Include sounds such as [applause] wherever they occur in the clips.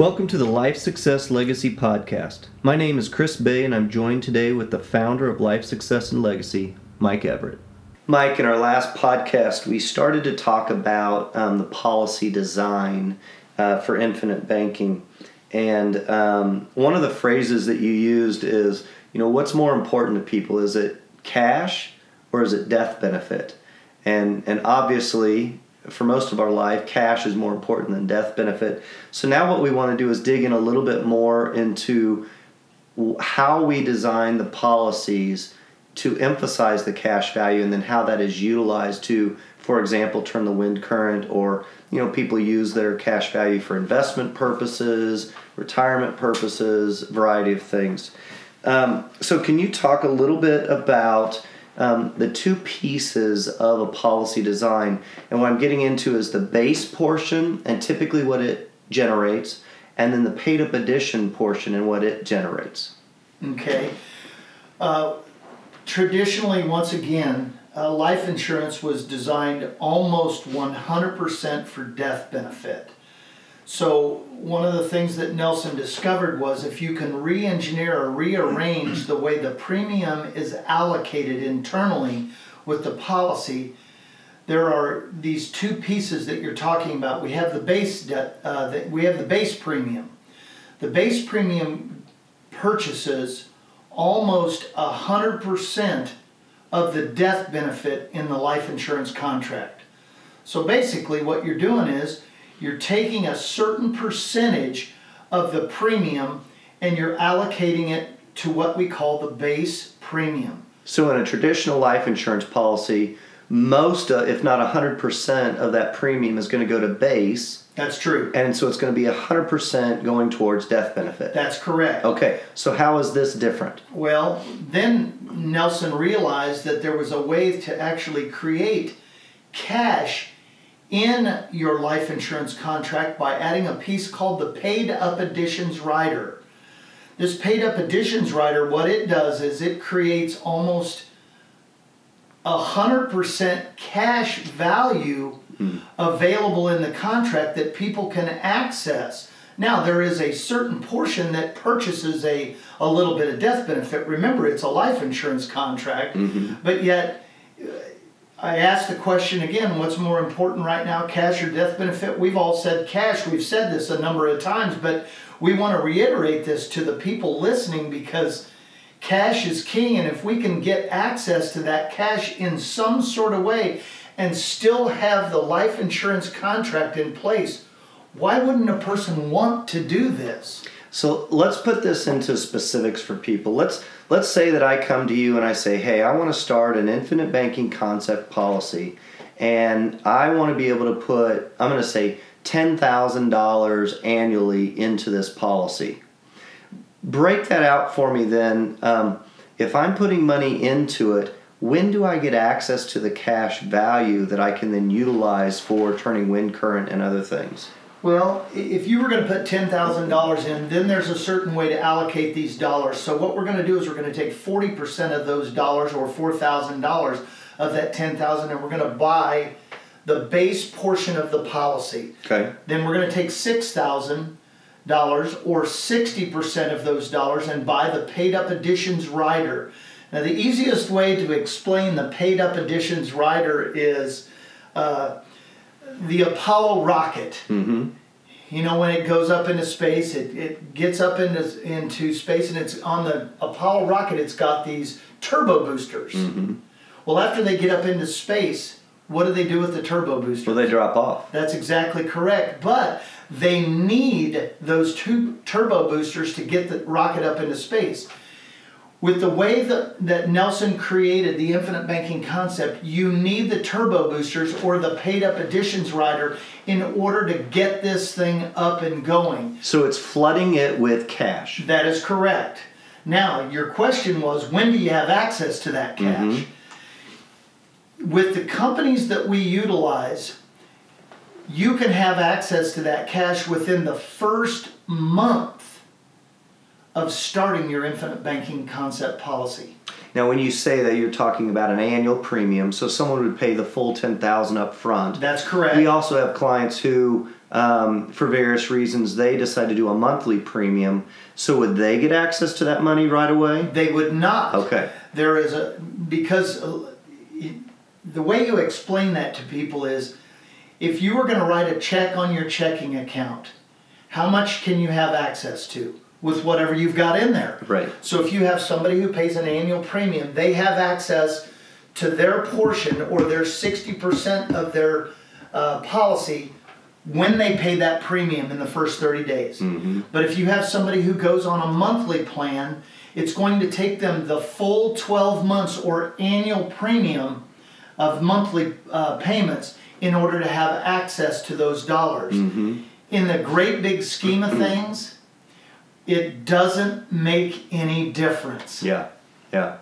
Welcome to the Life Success Legacy Podcast. My name is Chris Bay, and I'm joined today with the founder of Life Success and Legacy, Mike Everett. Mike, in our last podcast, we started to talk about um, the policy design uh, for infinite banking. And um, one of the phrases that you used is, you know, what's more important to people? Is it cash or is it death benefit? And, and obviously, for most of our life, cash is more important than death benefit. So now what we want to do is dig in a little bit more into how we design the policies to emphasize the cash value and then how that is utilized to for example turn the wind current or you know people use their cash value for investment purposes retirement purposes variety of things um, so can you talk a little bit about um, the two pieces of a policy design. And what I'm getting into is the base portion and typically what it generates, and then the paid up addition portion and what it generates. Okay. Uh, traditionally, once again, uh, life insurance was designed almost 100% for death benefit. So one of the things that Nelson discovered was if you can re-engineer or rearrange the way the premium is allocated internally with the policy, there are these two pieces that you're talking about. We have the base debt, uh, the, we have the base premium. The base premium purchases almost a hundred percent of the death benefit in the life insurance contract. So basically, what you're doing is you're taking a certain percentage of the premium and you're allocating it to what we call the base premium. So, in a traditional life insurance policy, most, uh, if not 100% of that premium is going to go to base. That's true. And so it's going to be 100% going towards death benefit. That's correct. Okay, so how is this different? Well, then Nelson realized that there was a way to actually create cash in your life insurance contract by adding a piece called the paid up additions rider. This paid up additions rider, what it does is it creates almost a hundred percent cash value mm. available in the contract that people can access. Now there is a certain portion that purchases a, a little bit of death benefit. Remember, it's a life insurance contract, mm-hmm. but yet I asked the question again what's more important right now, cash or death benefit? We've all said cash. We've said this a number of times, but we want to reiterate this to the people listening because cash is king. And if we can get access to that cash in some sort of way and still have the life insurance contract in place, why wouldn't a person want to do this? So let's put this into specifics for people. Let's let's say that I come to you and I say, "Hey, I want to start an infinite banking concept policy and I want to be able to put I'm going to say $10,000 annually into this policy." Break that out for me then. Um, if I'm putting money into it, when do I get access to the cash value that I can then utilize for turning wind current and other things? Well, if you were going to put $10,000 in, then there's a certain way to allocate these dollars. So what we're going to do is we're going to take 40% of those dollars or $4,000 of that 10,000 and we're going to buy the base portion of the policy. Okay. Then we're going to take $6,000 or 60% of those dollars and buy the paid up additions rider. Now the easiest way to explain the paid up additions rider is uh, the Apollo rocket. Mm-hmm. You know, when it goes up into space, it, it gets up into, into space, and it's on the Apollo rocket, it's got these turbo boosters. Mm-hmm. Well, after they get up into space, what do they do with the turbo boosters? Well, they drop off. That's exactly correct. But they need those two turbo boosters to get the rocket up into space with the way that, that Nelson created the infinite banking concept, you need the turbo boosters or the paid up additions rider in order to get this thing up and going. So it's flooding it with cash. That is correct. Now, your question was when do you have access to that cash? Mm-hmm. With the companies that we utilize, you can have access to that cash within the first month of starting your infinite banking concept policy. Now, when you say that, you're talking about an annual premium, so someone would pay the full ten thousand up front. That's correct. We also have clients who um, for various reasons, they decide to do a monthly premium. So would they get access to that money right away? They would not. Okay. There is a because uh, the way you explain that to people is if you were going to write a check on your checking account, how much can you have access to with whatever you've got in there? Right. So if you have somebody who pays an annual premium, they have access to their portion or their 60% of their uh, policy when they pay that premium in the first 30 days. But if you have somebody who goes on a monthly plan, it's going to take them the full 12 months or annual premium of monthly uh, payments in order to have access to those dollars. In the great big scheme of things, it doesn't make any difference. Yeah, yeah.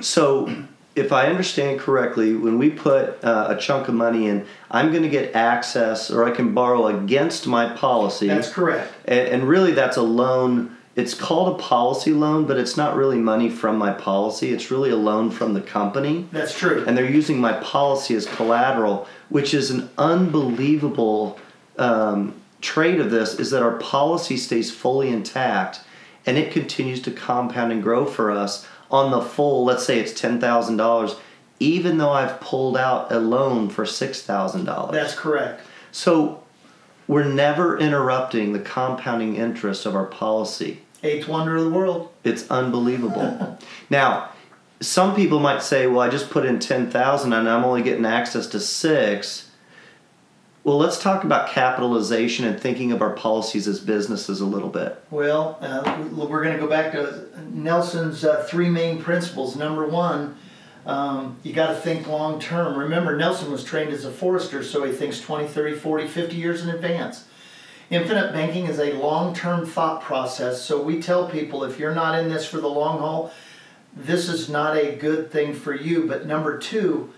So, if I understand correctly, when we put uh, a chunk of money in, I'm going to get access, or I can borrow against my policy. That's correct. And, and really, that's a loan. It's called a policy loan, but it's not really money from my policy. It's really a loan from the company. That's true. And they're using my policy as collateral, which is an unbelievable um, trait of this is that our policy stays fully intact and it continues to compound and grow for us on the full, let's say it's $10,000, even though I've pulled out a loan for $6,000. That's correct. So we're never interrupting the compounding interest of our policy. Eighth wonder of the world. It's unbelievable. [laughs] now, some people might say, "Well, I just put in 10,000 and I'm only getting access to 6." Well, let's talk about capitalization and thinking of our policies as businesses a little bit. Well, uh, we're going to go back to Nelson's uh, three main principles. Number one, um, you got to think long term. Remember, Nelson was trained as a forester, so he thinks 20, 30, 40, 50 years in advance. Infinite banking is a long term thought process, so we tell people if you're not in this for the long haul, this is not a good thing for you. But number two,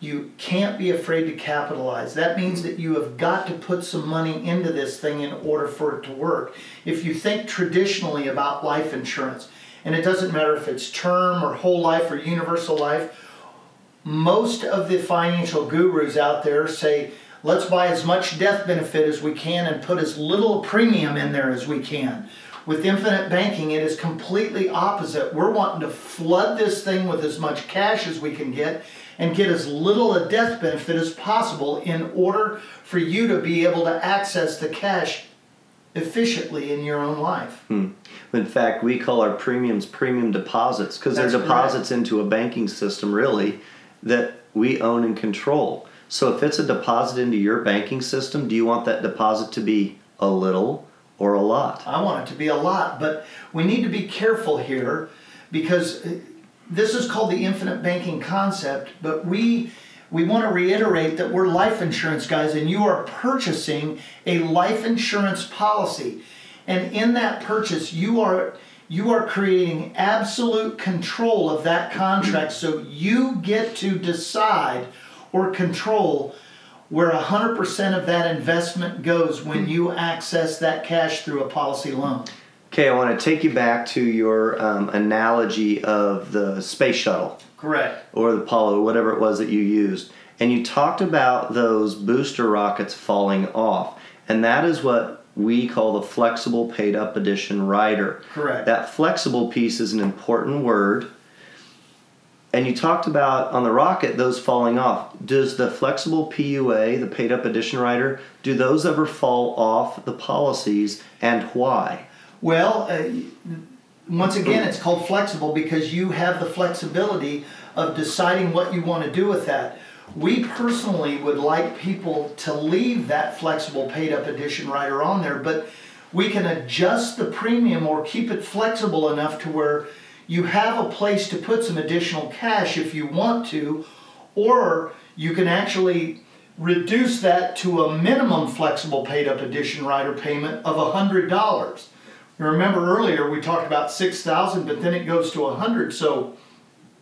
you can't be afraid to capitalize. That means that you have got to put some money into this thing in order for it to work. If you think traditionally about life insurance, and it doesn't matter if it's term or whole life or universal life, most of the financial gurus out there say, let's buy as much death benefit as we can and put as little premium in there as we can. With infinite banking, it is completely opposite. We're wanting to flood this thing with as much cash as we can get and get as little a death benefit as possible in order for you to be able to access the cash efficiently in your own life. Hmm. In fact, we call our premiums premium deposits because they're deposits into a banking system, really, that we own and control. So if it's a deposit into your banking system, do you want that deposit to be a little or a lot? I want it to be a lot, but we need to be careful here because this is called the infinite banking concept, but we we want to reiterate that we're life insurance guys and you are purchasing a life insurance policy. And in that purchase, you are you are creating absolute control of that contract so you get to decide or control where 100% of that investment goes when you access that cash through a policy loan. Okay, I want to take you back to your um, analogy of the space shuttle Correct. or the Apollo, whatever it was that you used. And you talked about those booster rockets falling off. And that is what we call the flexible paid up addition rider. Correct. That flexible piece is an important word. And you talked about on the rocket those falling off. Does the flexible PUA, the paid up addition rider, do those ever fall off the policies and why? Well, uh, once again, it's called flexible because you have the flexibility of deciding what you want to do with that. We personally would like people to leave that flexible paid up addition rider on there, but we can adjust the premium or keep it flexible enough to where you have a place to put some additional cash if you want to, or you can actually reduce that to a minimum flexible paid up addition rider payment of $100. Remember earlier we talked about 6,000 but then it goes to 100 so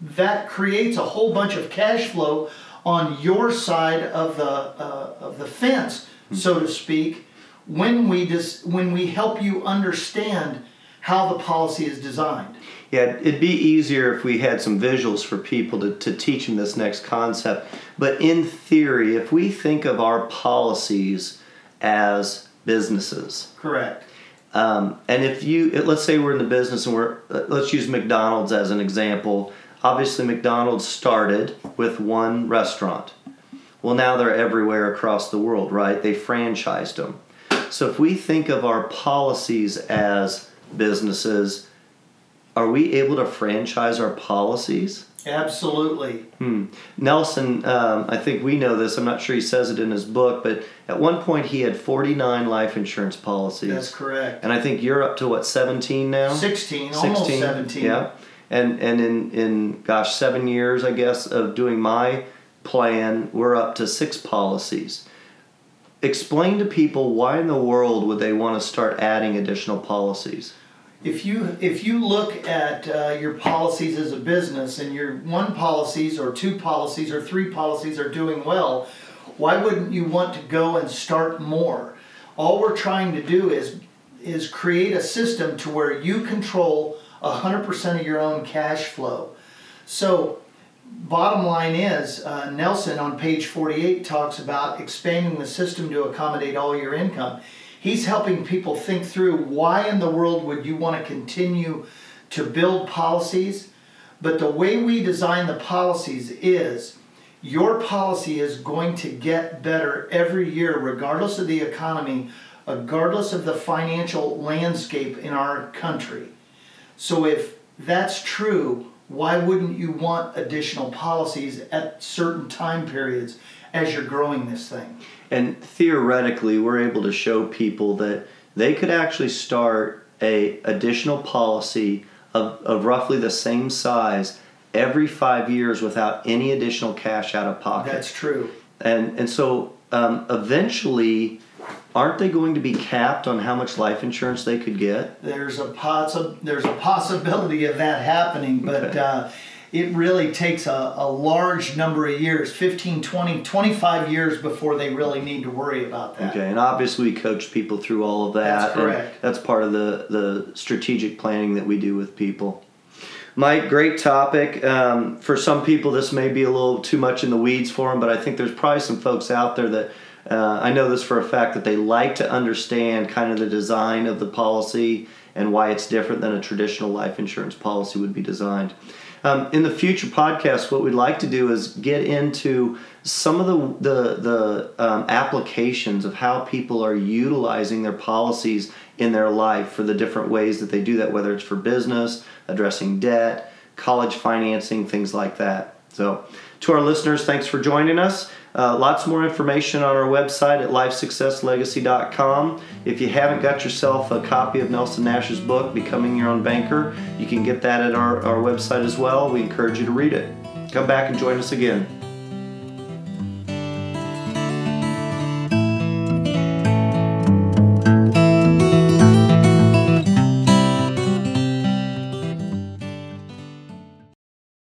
that creates a whole bunch of cash flow on your side of the uh, of the fence so to speak when we dis- when we help you understand how the policy is designed. Yeah, it'd be easier if we had some visuals for people to, to teach them this next concept. But in theory, if we think of our policies as businesses. Correct. Um, and if you, let's say we're in the business and we're, let's use McDonald's as an example. Obviously, McDonald's started with one restaurant. Well, now they're everywhere across the world, right? They franchised them. So if we think of our policies as businesses, are we able to franchise our policies? Absolutely. Hmm. Nelson, um, I think we know this. I'm not sure he says it in his book, but at one point he had 49 life insurance policies. That's correct. And I think you're up to what 17 now? 16, 16 almost 17. Yeah. And and in in gosh, 7 years I guess of doing my plan, we're up to 6 policies. Explain to people why in the world would they want to start adding additional policies? If you if you look at uh, your policies as a business and your one policies or two policies or three policies are doing well why wouldn't you want to go and start more? All we're trying to do is is create a system to where you control 100% of your own cash flow. So bottom line is uh, nelson on page 48 talks about expanding the system to accommodate all your income He's helping people think through why in the world would you want to continue to build policies? But the way we design the policies is your policy is going to get better every year, regardless of the economy, regardless of the financial landscape in our country. So if that's true, why wouldn't you want additional policies at certain time periods as you're growing this thing? And theoretically, we're able to show people that they could actually start a additional policy of, of roughly the same size every five years without any additional cash out of pocket. That's true. And and so um, eventually, aren't they going to be capped on how much life insurance they could get? There's a possi- there's a possibility of that happening, but. Okay. Uh, it really takes a, a large number of years 15 20 25 years before they really need to worry about that okay and obviously we coach people through all of that that's correct that's part of the the strategic planning that we do with people Mike, great topic. Um, for some people, this may be a little too much in the weeds for them, but I think there's probably some folks out there that uh, I know this for a fact that they like to understand kind of the design of the policy and why it's different than a traditional life insurance policy would be designed. Um, in the future podcasts, what we'd like to do is get into some of the the, the um, applications of how people are utilizing their policies in their life for the different ways that they do that, whether it's for business, addressing debt, college financing, things like that. So, to our listeners, thanks for joining us. Uh, lots more information on our website at lifesuccesslegacy.com. If you haven't got yourself a copy of Nelson Nash's book, Becoming Your Own Banker, you can get that at our, our website as well. We encourage you to read it. Come back and join us again.